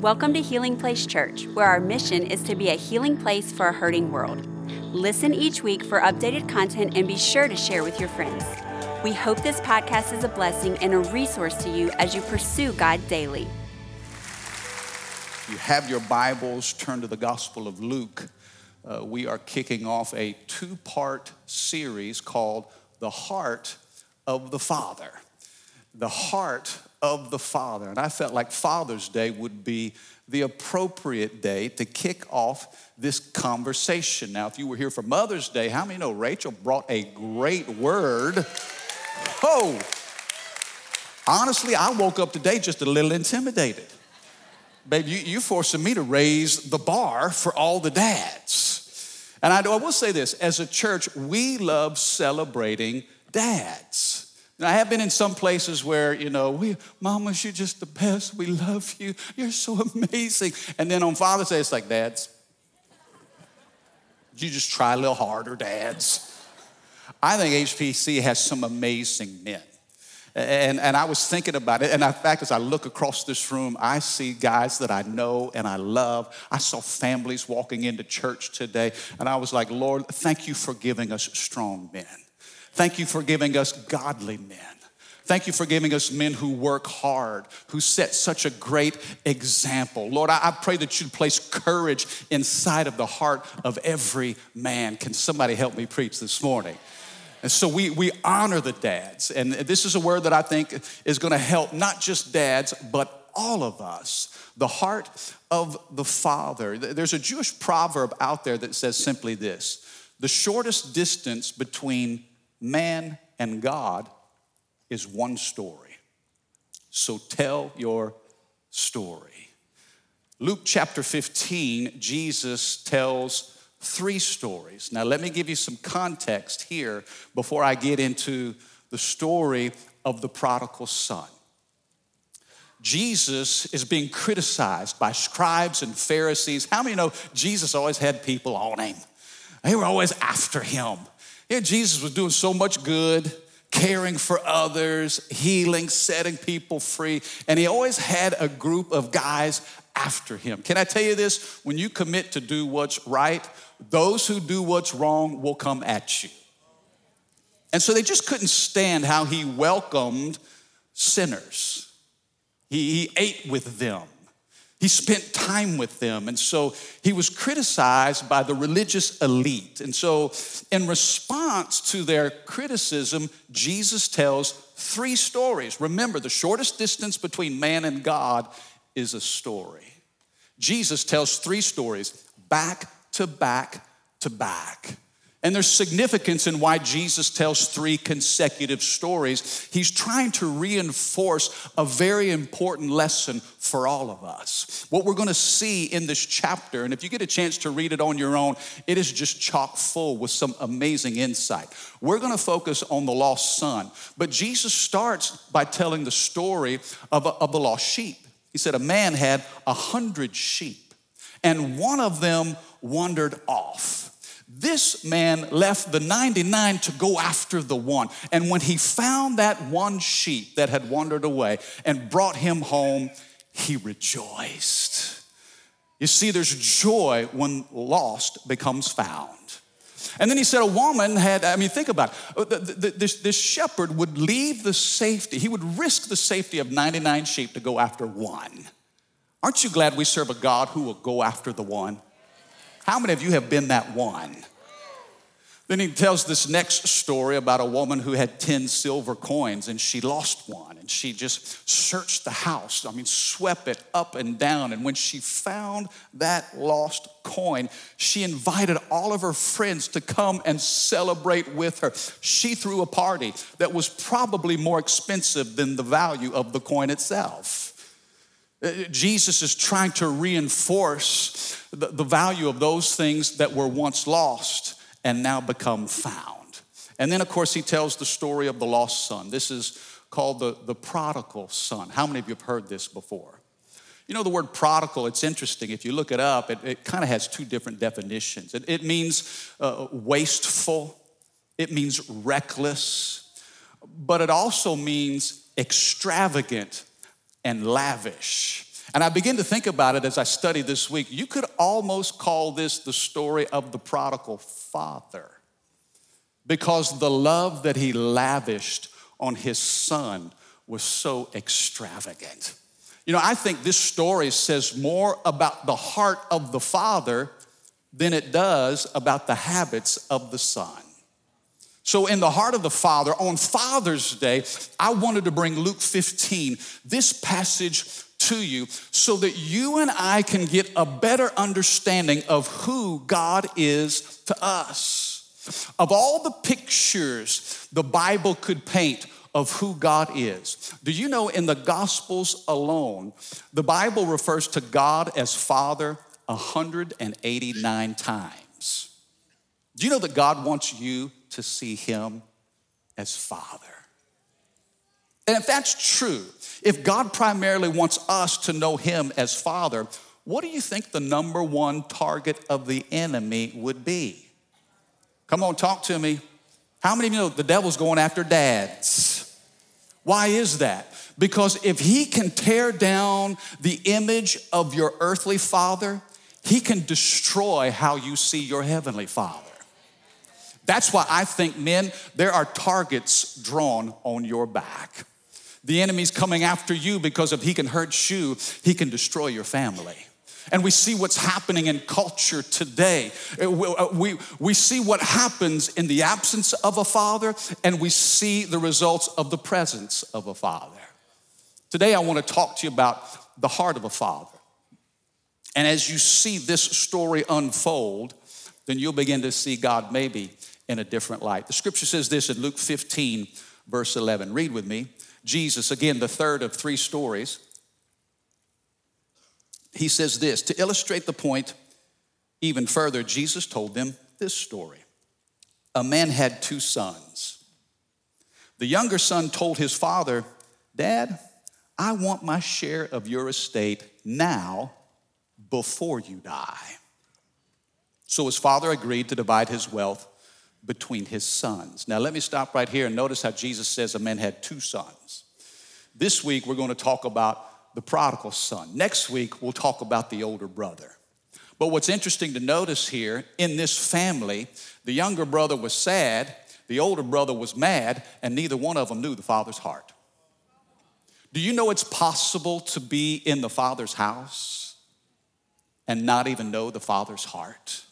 Welcome to Healing Place Church, where our mission is to be a healing place for a hurting world. Listen each week for updated content and be sure to share with your friends. We hope this podcast is a blessing and a resource to you as you pursue God daily. You have your Bibles, turn to the Gospel of Luke. Uh, we are kicking off a two part series called The Heart of the Father. The Heart of the Father. And I felt like Father's Day would be the appropriate day to kick off this conversation. Now, if you were here for Mother's Day, how many know Rachel brought a great word? Oh, honestly, I woke up today just a little intimidated. Baby, you, you forcing me to raise the bar for all the dads. And I, I will say this as a church, we love celebrating dads. And I have been in some places where, you know, we, mamas, you're just the best. We love you. You're so amazing. And then on Father's Day, it's like, dads, you just try a little harder, dads. I think HPC has some amazing men. And, and I was thinking about it. And in fact, as I look across this room, I see guys that I know and I love. I saw families walking into church today. And I was like, Lord, thank you for giving us strong men. Thank you for giving us godly men. Thank you for giving us men who work hard, who set such a great example. Lord, I, pray that you'd place courage inside of the heart of every man. Can somebody help me preach this morning? And so we, we honor the dads. And this is a word that I think is going to help not just dads, but all of us. The heart of the father. There's a Jewish proverb out there that says simply this the shortest distance between man and God is one story. So tell your story. Luke chapter 15, Jesus tells three stories. Now, let me give you some context here before I get into the story of the prodigal son. Jesus is being criticized by scribes and Pharisees. How many know Jesus always had people on him? They were always after him. Yeah, Jesus was doing so much good, caring for others, healing, setting people free, and he always had a group of guys after him. Can I tell you this? When you commit to do what's right, those who do what's wrong will come at you. And so they just couldn't stand how he welcomed sinners. He, he ate with them. He spent time with them. And so he was criticized by the religious elite. And so, in response to their criticism, Jesus tells three stories. Remember, the shortest distance between man and God is a story. Jesus tells three stories back to back to back. And there's significance in why Jesus tells three consecutive stories. He's trying to reinforce a very important lesson for all of us. What we're gonna see in this chapter, and if you get a chance to read it on your own, it is just chock full with some amazing insight. We're gonna focus on the lost son, but Jesus starts by telling the story of, a, of the lost sheep. He said, A man had a hundred sheep, and one of them wandered off. This man left the 99 to go after the one. And when he found that one sheep that had wandered away and brought him home, he rejoiced. You see, there's joy when lost becomes found. And then he said, a woman had, I mean, think about it. Uh, this, this shepherd would leave the safety, he would risk the safety of 99 sheep to go after one. Aren't you glad we serve a God who will go after the one? How many of you have been that one? Then he tells this next story about a woman who had 10 silver coins and she lost one and she just searched the house. I mean, swept it up and down. And when she found that lost coin, she invited all of her friends to come and celebrate with her. She threw a party that was probably more expensive than the value of the coin itself. Uh, Jesus is trying to reinforce the, the value of those things that were once lost and now become found. And then, of course, he tells the story of the lost son. This is called the, the prodigal son. How many of you have heard this before? You know, the word prodigal, it's interesting. If you look it up, it, it kind of has two different definitions. It, it means uh, wasteful, it means reckless, but it also means extravagant and lavish. And I begin to think about it as I study this week. You could almost call this the story of the prodigal father because the love that he lavished on his son was so extravagant. You know, I think this story says more about the heart of the father than it does about the habits of the son. So, in the heart of the Father, on Father's Day, I wanted to bring Luke 15, this passage to you, so that you and I can get a better understanding of who God is to us. Of all the pictures the Bible could paint of who God is, do you know in the Gospels alone, the Bible refers to God as Father 189 times. Do you know that God wants you to see him as Father. And if that's true, if God primarily wants us to know him as Father, what do you think the number one target of the enemy would be? Come on, talk to me. How many of you know the devil's going after dads? Why is that? Because if he can tear down the image of your earthly father, he can destroy how you see your heavenly father. That's why I think, men, there are targets drawn on your back. The enemy's coming after you because if he can hurt you, he can destroy your family. And we see what's happening in culture today. Uh, uh, we, we see what happens in the absence of a father, and we see the results of the presence of a father. Today, I want to talk to you about the heart of a father. And as you see this story unfold, then you'll begin to see God maybe in a different light. The scripture says this in Luke 15, verse 11. Read with me. Jesus, again, the third of three stories, he says this to illustrate the point even further, Jesus told them this story. A man had two sons. The younger son told his father, Dad, I want my share of your estate now before you die. So his father agreed to divide his wealth between his sons. Now, let me stop right here and notice how Jesus says a man had two sons. This week, we're going to talk about the prodigal son. Next week, we'll talk about the older brother. But what's interesting to notice here in this family, the younger brother was sad, the older brother was mad, and neither one of them knew the father's heart. Do you know it's possible to be in the father's house and not even know the father's heart?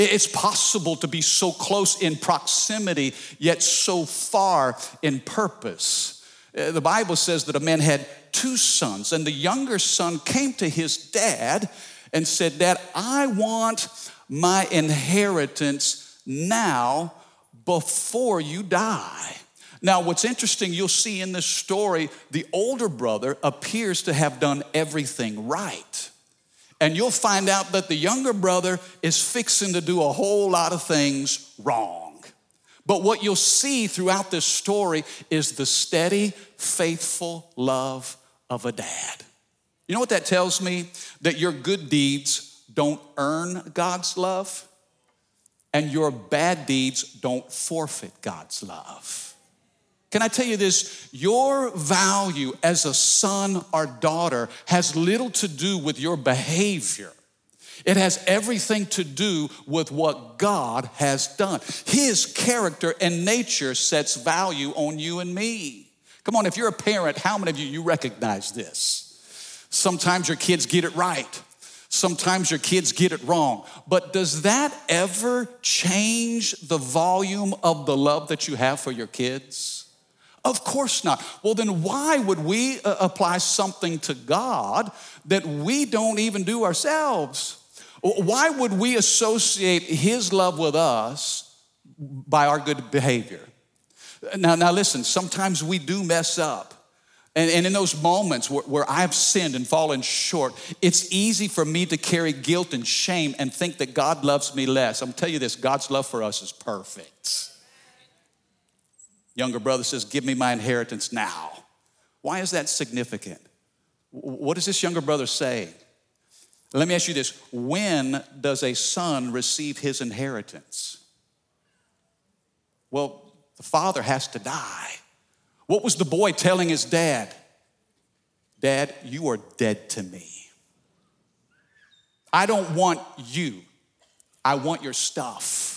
It's possible to be so close in proximity, yet so far in purpose. Uh, the Bible says that a man had two sons, and the younger son came to his dad and said, Dad, I want my inheritance now before you die. Now, what's interesting, you'll see in this story, the older brother appears to have done everything right and you'll find out that the younger brother is fixing to do a whole lot of things wrong. But what you'll see throughout this story is the steady, faithful love of a dad. You know what that tells me? That your good deeds don't earn God's love, and your bad deeds don't forfeit God's love. Can I tell you this? Your value as a son or daughter has little to do with your behavior. It has everything to do with what God has done. His character and nature sets value on you and me. Come on, if you're a parent, how many of you you recognize this? Sometimes your kids get it right. Sometimes your kids get it wrong. But does that ever change the volume of the love that you have for your kids? Of course not. Well, then why would we uh, apply something to God that we don't even do ourselves? Why would we associate His love with us by our good behavior? Now, now listen, sometimes we do mess up. And, and in those moments where, where I've sinned and fallen short, it's easy for me to carry guilt and shame and think that God loves me less. I'm gonna tell you this God's love for us is perfect. Younger brother says, Give me my inheritance now. Why is that significant? What is this younger brother saying? Let me ask you this when does a son receive his inheritance? Well, the father has to die. What was the boy telling his dad? Dad, you are dead to me. I don't want you, I want your stuff.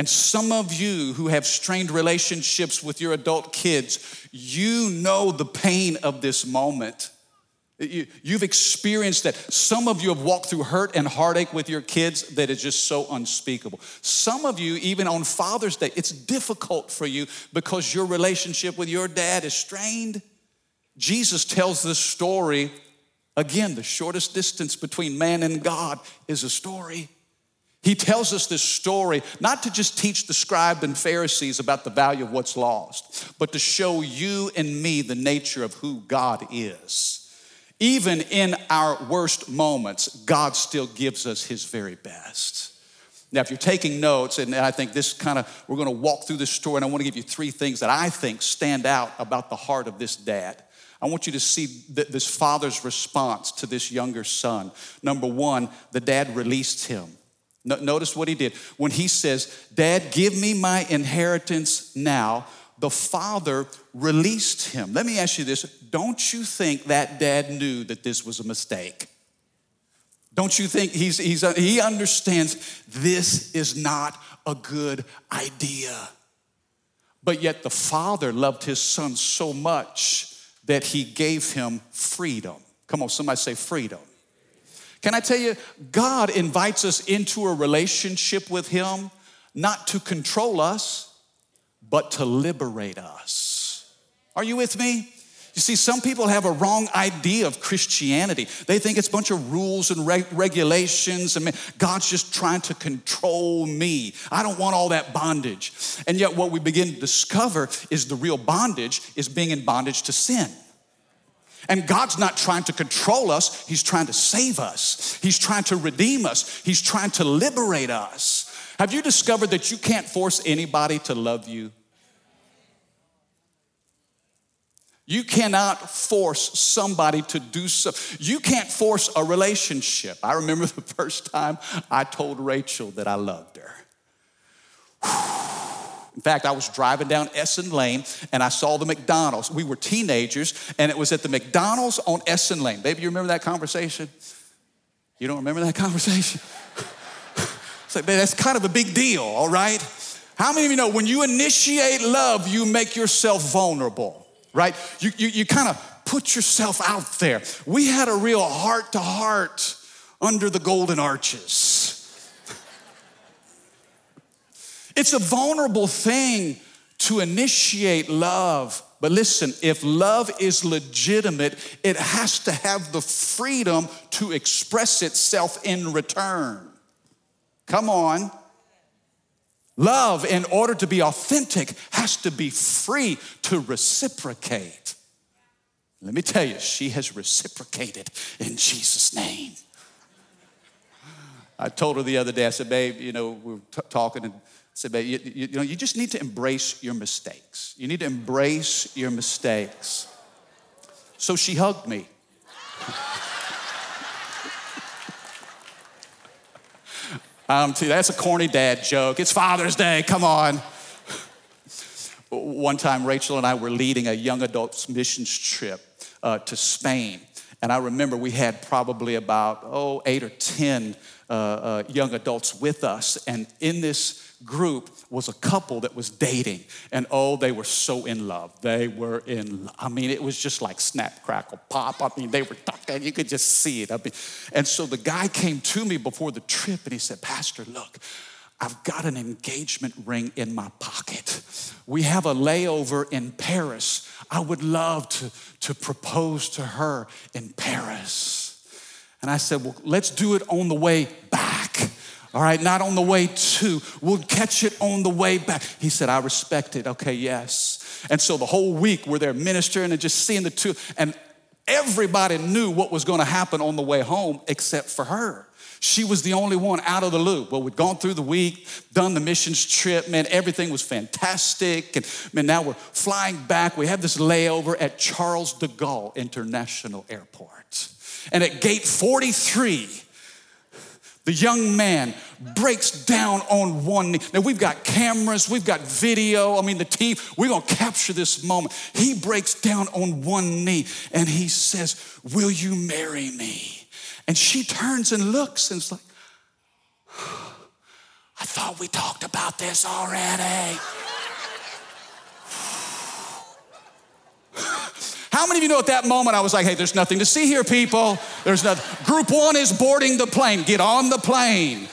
And some of you who have strained relationships with your adult kids, you know the pain of this moment. You, have experienced that. Some of you have walked through hurt and heartache with your kids that is just so unspeakable. Some of you, even on Father's Day, it's difficult for you because your relationship with your dad is strained. Jesus tells this story again, the shortest distance between man and God is a story. He tells us this story not to just teach the scribe and Pharisees about the value of what's lost, but to show you and me the nature of who God is. Even in our worst moments, God still gives us His very best. Now, if you're taking notes, and I think this kind of, we're gonna walk through this story, and I wanna give you three things that I think stand out about the heart of this dad. I want you to see this father's response to this younger son. Number one, the dad released him. Notice what he did. When he says, Dad, give me my inheritance now, the father released him. Let me ask you this don't you think that dad knew that this was a mistake? Don't you think he's, he's, uh, he understands this is not a good idea? But yet the father loved his son so much that he gave him freedom. Come on, somebody say freedom. Can I tell you, God invites us into a relationship with him not to control us, but to liberate us. Are you with me? You see, some people have a wrong idea of Christianity. They think it's a bunch of rules and reg- regulations, and God's just trying to control me. I don't want all that bondage. And yet, what we begin to discover is the real bondage is being in bondage to sin. And God's not trying to control us, He's trying to save us. He's trying to redeem us. He's trying to liberate us. Have you discovered that you can't force anybody to love you? You cannot force somebody to do so. You can't force a relationship. I remember the first time I told Rachel that I loved her. In fact, I was driving down Essen Lane and I saw the McDonald's. We were teenagers and it was at the McDonald's on Essen Lane. Baby, you remember that conversation? You don't remember that conversation? it's like, baby, that's kind of a big deal, all right? How many of you know when you initiate love, you make yourself vulnerable? right? You, you, you kind of put yourself out there. We had a real heart to heart under the golden arches. It's a vulnerable thing to initiate love. But listen, if love is legitimate, it has to have the freedom to express itself in return. Come on. Love, in order to be authentic, has to be free to reciprocate. Let me tell you, she has reciprocated in Jesus' name. I told her the other day, I said, babe, you know, we're t- talking and said, babe, you, you, you know, you just need to embrace your mistakes. You need to embrace your mistakes. So she hugged me. Um, that's a corny dad joke. It's Father's Day, come on. One time, Rachel and I were leading a young adults missions trip uh, to Spain. And I remember we had probably about, oh, eight or 10 uh, uh, young adults with us. And in this group was a couple that was dating and oh they were so in love they were in i mean it was just like snap crackle pop i mean they were talking you could just see it i mean and so the guy came to me before the trip and he said pastor look I've got an engagement ring in my pocket. We have a layover in Paris. I would love to, to propose to her in Paris. And I said, Well, let's do it on the way back. All right, not on the way to. We'll catch it on the way back. He said, I respect it. Okay, yes. And so the whole week we're there ministering and just seeing the two. And everybody knew what was going to happen on the way home except for her. She was the only one out of the loop. Well, we'd gone through the week, done the missions trip, man, everything was fantastic. And man, now we're flying back. We have this layover at Charles de Gaulle International Airport. And at gate 43, The young man breaks down on one knee. Now, we've got cameras, we've got video. I mean, the team, we're gonna capture this moment. He breaks down on one knee and he says, Will you marry me? And she turns and looks and is like, I thought we talked about this already. How many of you know at that moment I was like, hey, there's nothing to see here, people. There's nothing. Group one is boarding the plane. Get on the plane.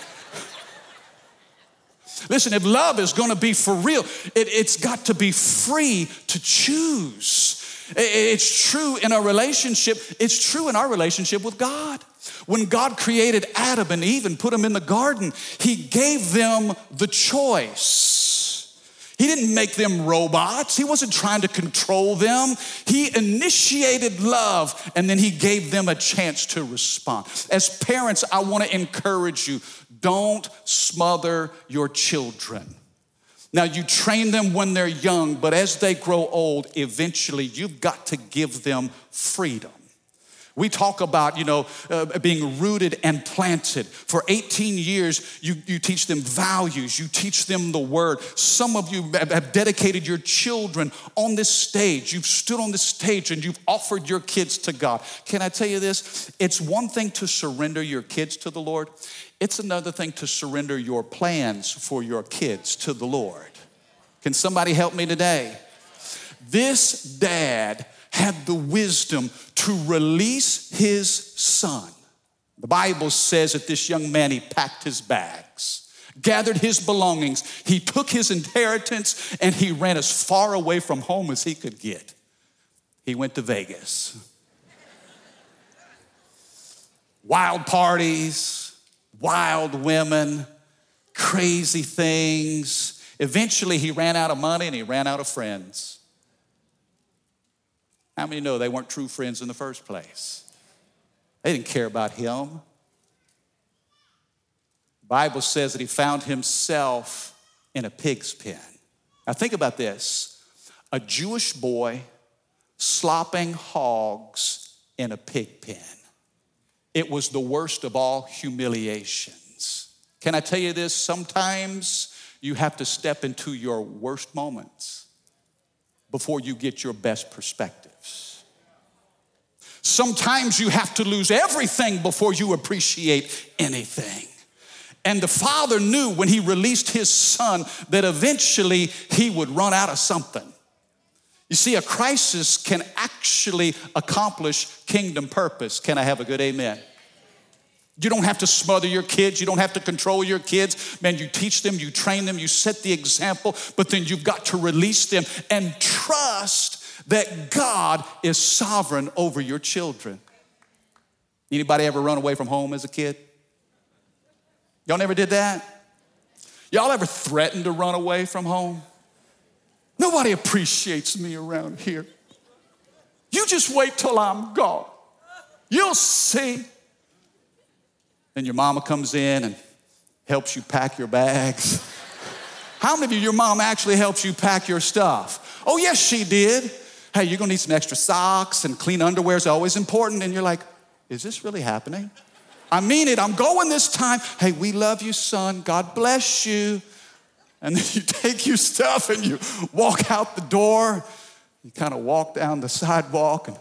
Listen, if love is gonna be for real, it, has got to be free to choose. It's true in our relationship, it's true in our relationship with God. When God created Adam and Eve and put them in the garden, He gave them the choice. He didn't make them robots. He wasn't trying to control them. He initiated love and then he gave them a chance to respond. As parents, I want to encourage you don't smother your children. Now, you train them when they're young, but as they grow old, eventually you've got to give them freedom. We talk about, you know, uh, being rooted and planted. For 18 years, you, you teach them values, you teach them the word. Some of you have dedicated your children on this stage. You've stood on this stage and you've offered your kids to God. Can I tell you this? It's one thing to surrender your kids to the Lord, it's another thing to surrender your plans for your kids to the Lord. Can somebody help me today? This dad had the wisdom to release his son. The Bible says that this young man, he packed his bags, gathered his belongings, he took his inheritance, and he ran as far away from home as he could get. He went to Vegas. wild parties, wild women, crazy things. Eventually, he ran out of money and he ran out of friends. How many know they weren't true friends in the first place? They didn't care about him. The Bible says that he found himself in a pig's pen. Now think about this. A Jewish boy slopping hogs in a pig pen. It was the worst of all humiliations. Can I tell you this? Sometimes you have to step into your worst moments before you get your best perspectives. Sometimes you have to lose everything before you appreciate anything. And the father knew when he released his son that eventually he would run out of something. You see, a crisis can actually accomplish kingdom purpose. Can I have a good amen? You don't have to smother your kids. You don't have to control your kids. Man, you teach them, you train them, you set the example, but then you've got to release them and trust that God is sovereign over your children. Anybody ever run away from home as a kid? Y'all never did that? Y'all ever threatened to run away from home? Nobody appreciates me around here. You just wait till I'm gone. You'll see. Then your mama comes in and helps you pack your bags. How many of you, your mom actually helps you pack your stuff? Oh, yes, she did. Hey, you're gonna need some extra socks and clean underwear is always important. And you're like, is this really happening? I mean it, I'm going this time. Hey, we love you, son. God bless you. And then you take your stuff and you walk out the door. You kind of walk down the sidewalk and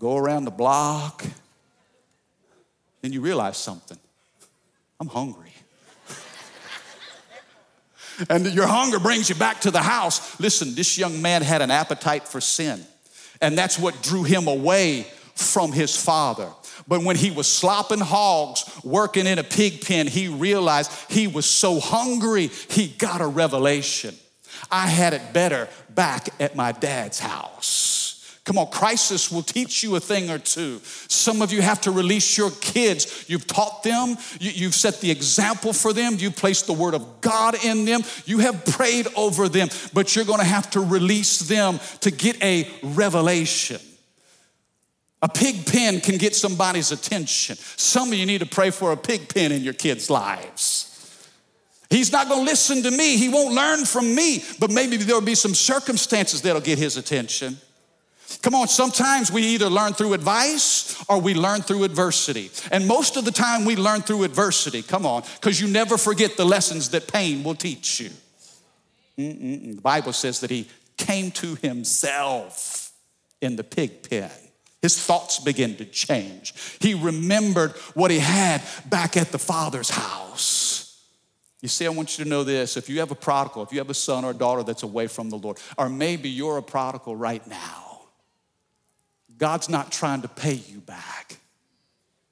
go around the block. Then you realize something I'm hungry. And your hunger brings you back to the house. Listen, this young man had an appetite for sin, and that's what drew him away from his father. But when he was slopping hogs, working in a pig pen, he realized he was so hungry, he got a revelation. I had it better back at my dad's house. Come on, crisis will teach you a thing or two. Some of you have to release your kids. You've taught them, you, have set the example for them, you've placed the word of God in them, you have prayed over them, but you're gonna have to release them to get a revelation. A pig pen can get somebody's attention. Some of you need to pray for a pig pen in your kids' lives. He's not gonna listen to me, he won't learn from me, but maybe there'll be some circumstances that'll get his attention. Come on, sometimes we either learn through advice or we learn through adversity. And most of the time we learn through adversity. Come on, because you never forget the lessons that pain will teach you. Mm-mm-mm. The Bible says that he came to himself in the pig pen. His thoughts began to change. He remembered what he had back at the Father's house. You see, I want you to know this. If you have a prodigal, if you have a son or a daughter that's away from the Lord, or maybe you're a prodigal right now, God's not trying to pay you back,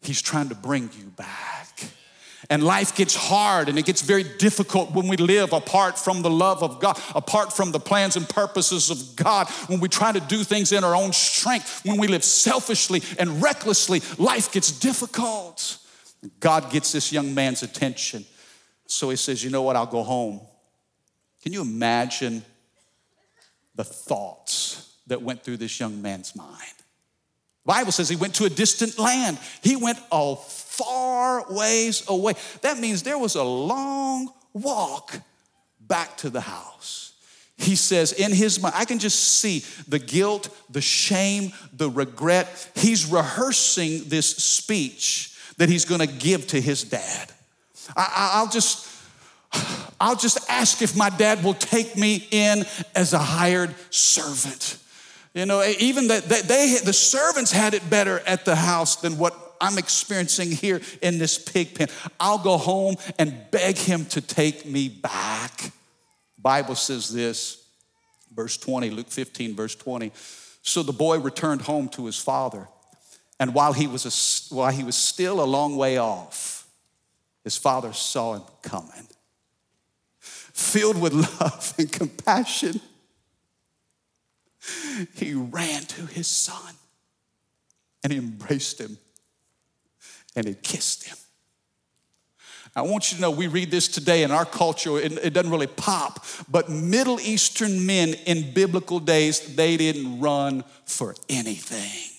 He's trying to bring you back. And life gets hard and it gets very difficult when we live apart from the love of God, apart from the plans and purposes of God, when we try to do things in our own strength, when we live selfishly and recklessly, life gets difficult. God gets this young man's attention. So he says, You know what? I'll go home. Can you imagine the thoughts that went through this young man's mind? Bible says he went to a distant land. He went a far ways away. That means there was a long walk back to the house. He says, in his mind, I can just see the guilt, the shame, the regret. He's rehearsing this speech that he's gonna give to his dad. I, will just, I'll just ask if my dad will take me in as a hired servant. You know, even that they, they, the servants had it better at the house than what I'm experiencing here in this pig pen. I'll go home and beg him to take me back. Bible says this, verse 20, Luke 15, verse 20. So the boy returned home to his father, and while he was a, while he was still a long way off, his father saw him coming. Filled with love and compassion, he ran to his son and he embraced him and he kissed him. I want you to know we read this today in our culture, it, it, doesn't really pop, but Middle Eastern men in biblical days, they didn't run for anything.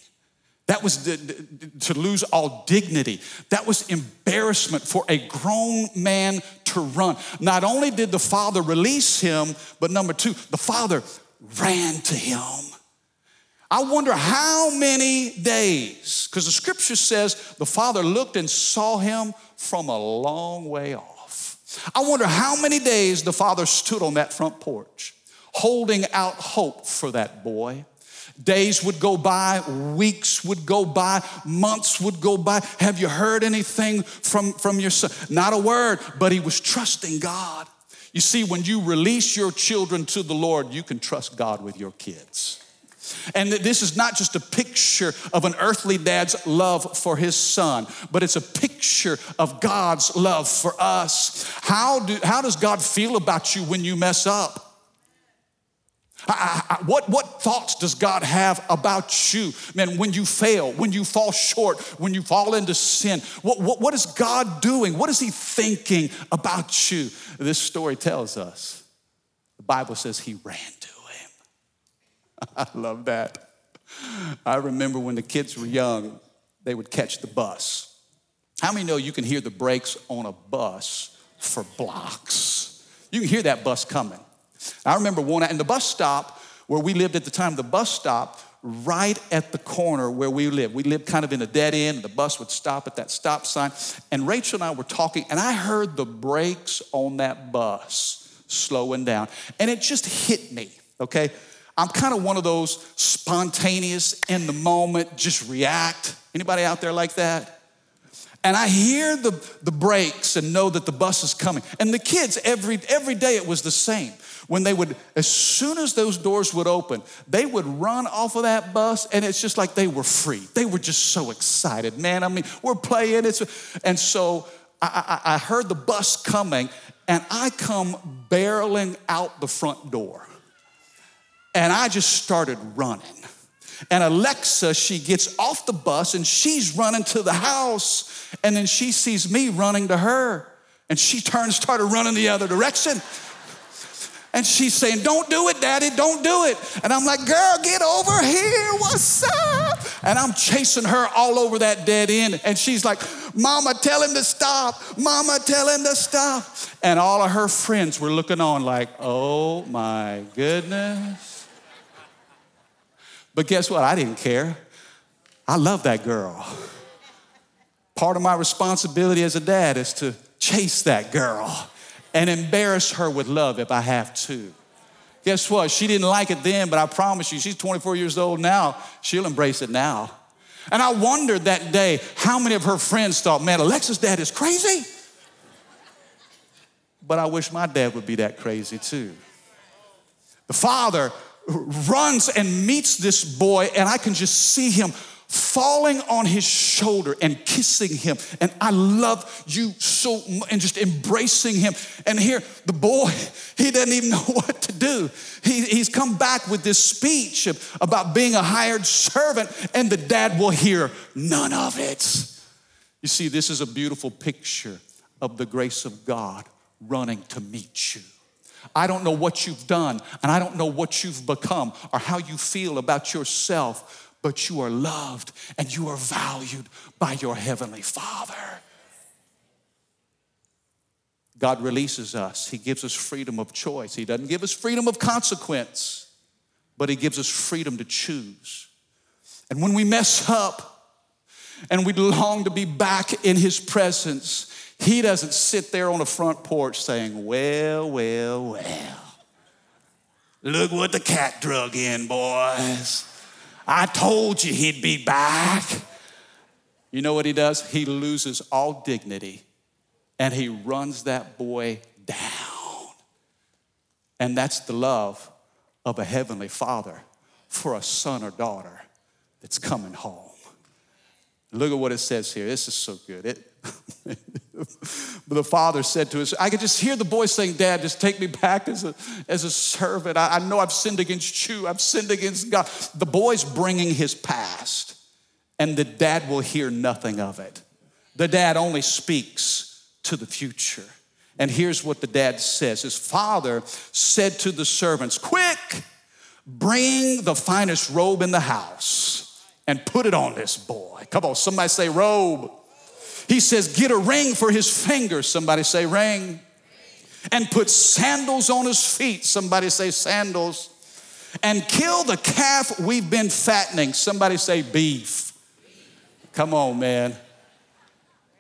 That was the, the, to lose all dignity. That was embarrassment for a grown man to run. Not only did the father release him, but number two, the father ran to him. I wonder how many days, because the scripture says the father looked and saw him from a long way off. I wonder how many days the father stood on that front porch holding out hope for that boy. Days would go by, weeks would go by, months would go by. Have you heard anything from, from your son? Not a word, but he was trusting God. You see, when you release your children to the Lord, you can trust God with your kids. And this is not just a picture of an earthly dad's love for his son, but it's a picture of God's love for us. How, do, how does God feel about you when you mess up? I, I, what, what thoughts does God have about you? Man, when you fail, when you fall short, when you fall into sin, what, what, what is God doing? What is He thinking about you? This story tells us. The Bible says He ran to Him. I love that. I remember when the kids were young, they would catch the bus. How many know you can hear the brakes on a bus for blocks? You can hear that bus coming. I remember one, and the bus stop where we lived at the time, the bus stop right at the corner where we lived. We lived kind of in a dead end. The bus would stop at that stop sign. And Rachel and I were talking, and I heard the brakes on that bus slowing down. And it just hit me, okay? I'm kind of one of those spontaneous, in the moment, just react. Anybody out there like that? and I hear the, the brakes and know that the bus is coming. And the kids, every, every day it was the same. When they would, as soon as those doors would open, they would run off of that bus, and it's just like they were free. They were just so excited. Man, I mean, we're playing. It's, and so I, I, I heard the bus coming, and I come barreling out the front door. And I just started running. And Alexa, she gets off the bus and she's running to the house. And then she sees me running to her. And she turns, started running the other direction. And she's saying, Don't do it, daddy, don't do it. And I'm like, Girl, get over here, what's up? And I'm chasing her all over that dead end. And she's like, Mama, tell him to stop. Mama, tell him to stop. And all of her friends were looking on, like, Oh my goodness. But guess what? I didn't care. I love that girl. Part of my responsibility as a dad is to chase that girl and embarrass her with love if I have to. Guess what? She didn't like it then, but I promise you, she's 24 years old now. She'll embrace it now. And I wondered that day how many of her friends thought, man, Alexa's dad is crazy. But I wish my dad would be that crazy too. The father runs and meets this boy, and I can just see him falling on his shoulder and kissing him. And I love you so much, and just embracing him. And here, the boy, he doesn't even know what to do. He, he's come back with this speech about being a hired servant, and the dad will hear none of it. You see, this is a beautiful picture of the grace of God running to meet you. I don't know what you've done, and I don't know what you've become or how you feel about yourself, but you are loved and you are valued by your Heavenly Father. God releases us, He gives us freedom of choice. He doesn't give us freedom of consequence, but He gives us freedom to choose. And when we mess up, and we long to be back in his presence. He doesn't sit there on the front porch saying, Well, well, well. Look what the cat drug in, boys. I told you he'd be back. You know what he does? He loses all dignity and he runs that boy down. And that's the love of a heavenly father for a son or daughter that's coming home. Look at what it says here. This is so good. It, but the father said to us, I could just hear the boy saying, Dad, just take me back as a, as a servant. I, I know I've sinned against you, I've sinned against God. The boy's bringing his past, and the dad will hear nothing of it. The dad only speaks to the future. And here's what the dad says His father said to the servants, Quick, bring the finest robe in the house and put it on this boy. Come on, somebody say robe. He says, Get a ring for his finger. Somebody say ring. And put sandals on his feet. Somebody say sandals. And kill the calf we've been fattening. Somebody say beef. Come on, man.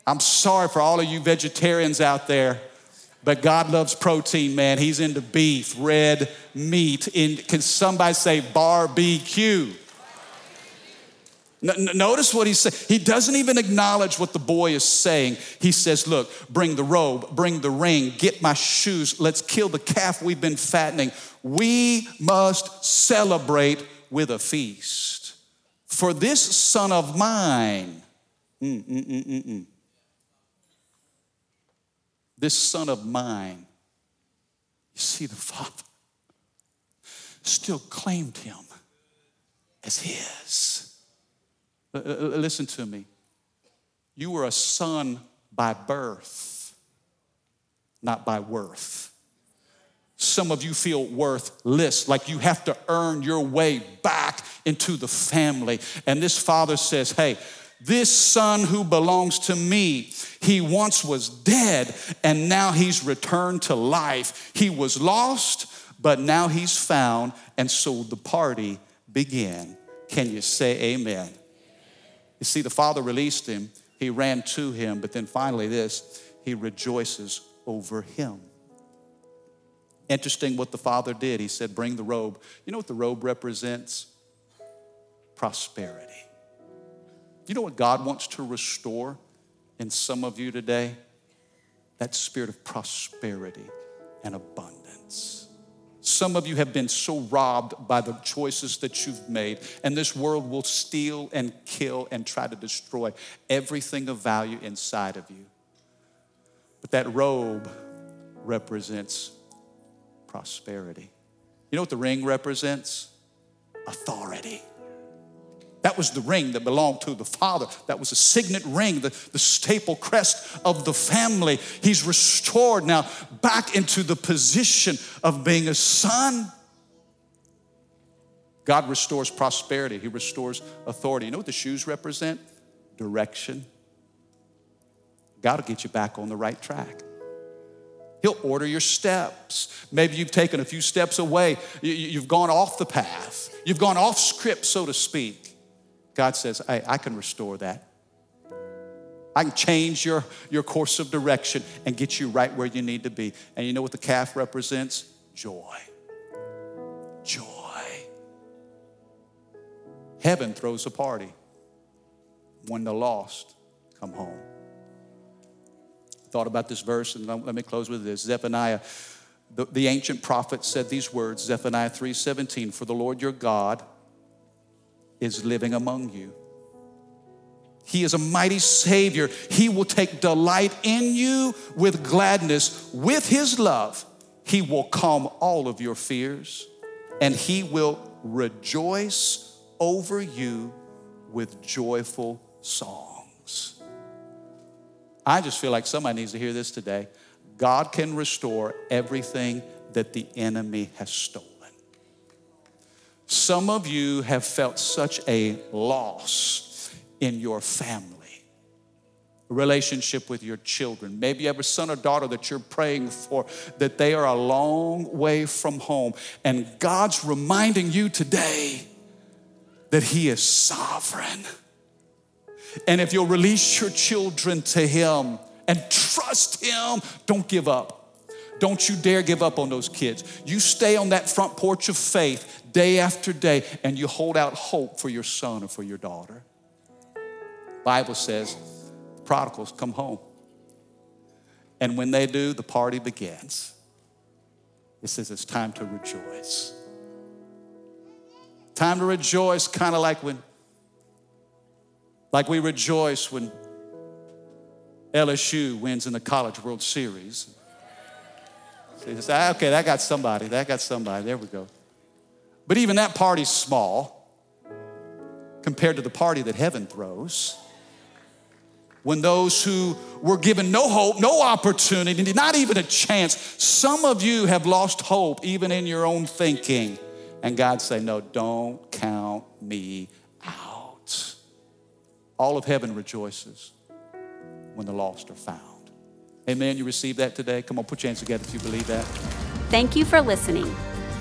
I'm sorry for all of you vegetarians out there, but God loves protein, man. He's into beef, red meat. In, can somebody say barbecue? Notice what he said. He doesn't even acknowledge what the boy is saying. He says, Look, bring the robe, bring the ring, get my shoes, let's kill the calf we've been fattening. We must celebrate with a feast. For this son of mine, mm, mm, mm, mm, mm. this son of mine, you see, the father still claimed him as his. Uh, uh, uh, listen to me. You were a son by birth, not by worth. Some of you feel worthless, like you have to earn your way back into the family. And this father says, Hey, this son who belongs to me, he once was dead and now he's returned to life. He was lost, but now he's found. And so the party began. Can you say amen? You see, the father released him, he ran to him, but then finally, this, he rejoices over him. Interesting what the father did. He said, Bring the robe. You know what the robe represents? Prosperity. You know what God wants to restore in some of you today? That spirit of prosperity and abundance. Some of you have been so robbed by the choices that you've made, and this world will steal and kill and try to destroy everything of value inside of you. But that robe represents prosperity. You know what the ring represents? Authority. That was the ring that belonged to the father. That was a signet ring, the, the staple crest of the family. He's restored now back into the position of being a son. God restores prosperity, He restores authority. You know what the shoes represent? Direction. God will get you back on the right track. He'll order your steps. Maybe you've taken a few steps away. You've gone off the path. You've gone off script, so to speak. God says, hey, I can restore that. I can change your, your course of direction and get you right where you need to be. And you know what the calf represents? Joy. Joy. Heaven throws a party when the lost come home. Thought about this verse, and let me close with this. Zephaniah, the, the ancient prophet said these words, Zephaniah 3:17, for the Lord your God is living among you. He is a mighty Savior. He will take delight in you with gladness. With His love, He will calm all of your fears and He will rejoice over you with joyful songs. I just feel like somebody needs to hear this today. God can restore everything that the enemy has stolen. Some of you have felt such a loss in your family relationship with your children. Maybe you have a son or daughter that you're praying for, that they are a long way from home. And God's reminding you today that He is sovereign. And if you'll release your children to Him and trust Him, don't give up. Don't you dare give up on those kids. You stay on that front porch of faith day after day and you hold out hope for your son or for your daughter. Bible says prodigals come home. And when they do, the party begins. It says it's time to rejoice. Time to rejoice, kind of like when, like we rejoice when LSU wins in the College World Series. Ah, okay, that got somebody. That got somebody. There we go. But even that party's small compared to the party that heaven throws. When those who were given no hope, no opportunity, not even a chance, some of you have lost hope even in your own thinking. And God say, No, don't count me out. All of heaven rejoices when the lost are found. Amen. You receive that today? Come on, put your hands together if you believe that. Thank you for listening.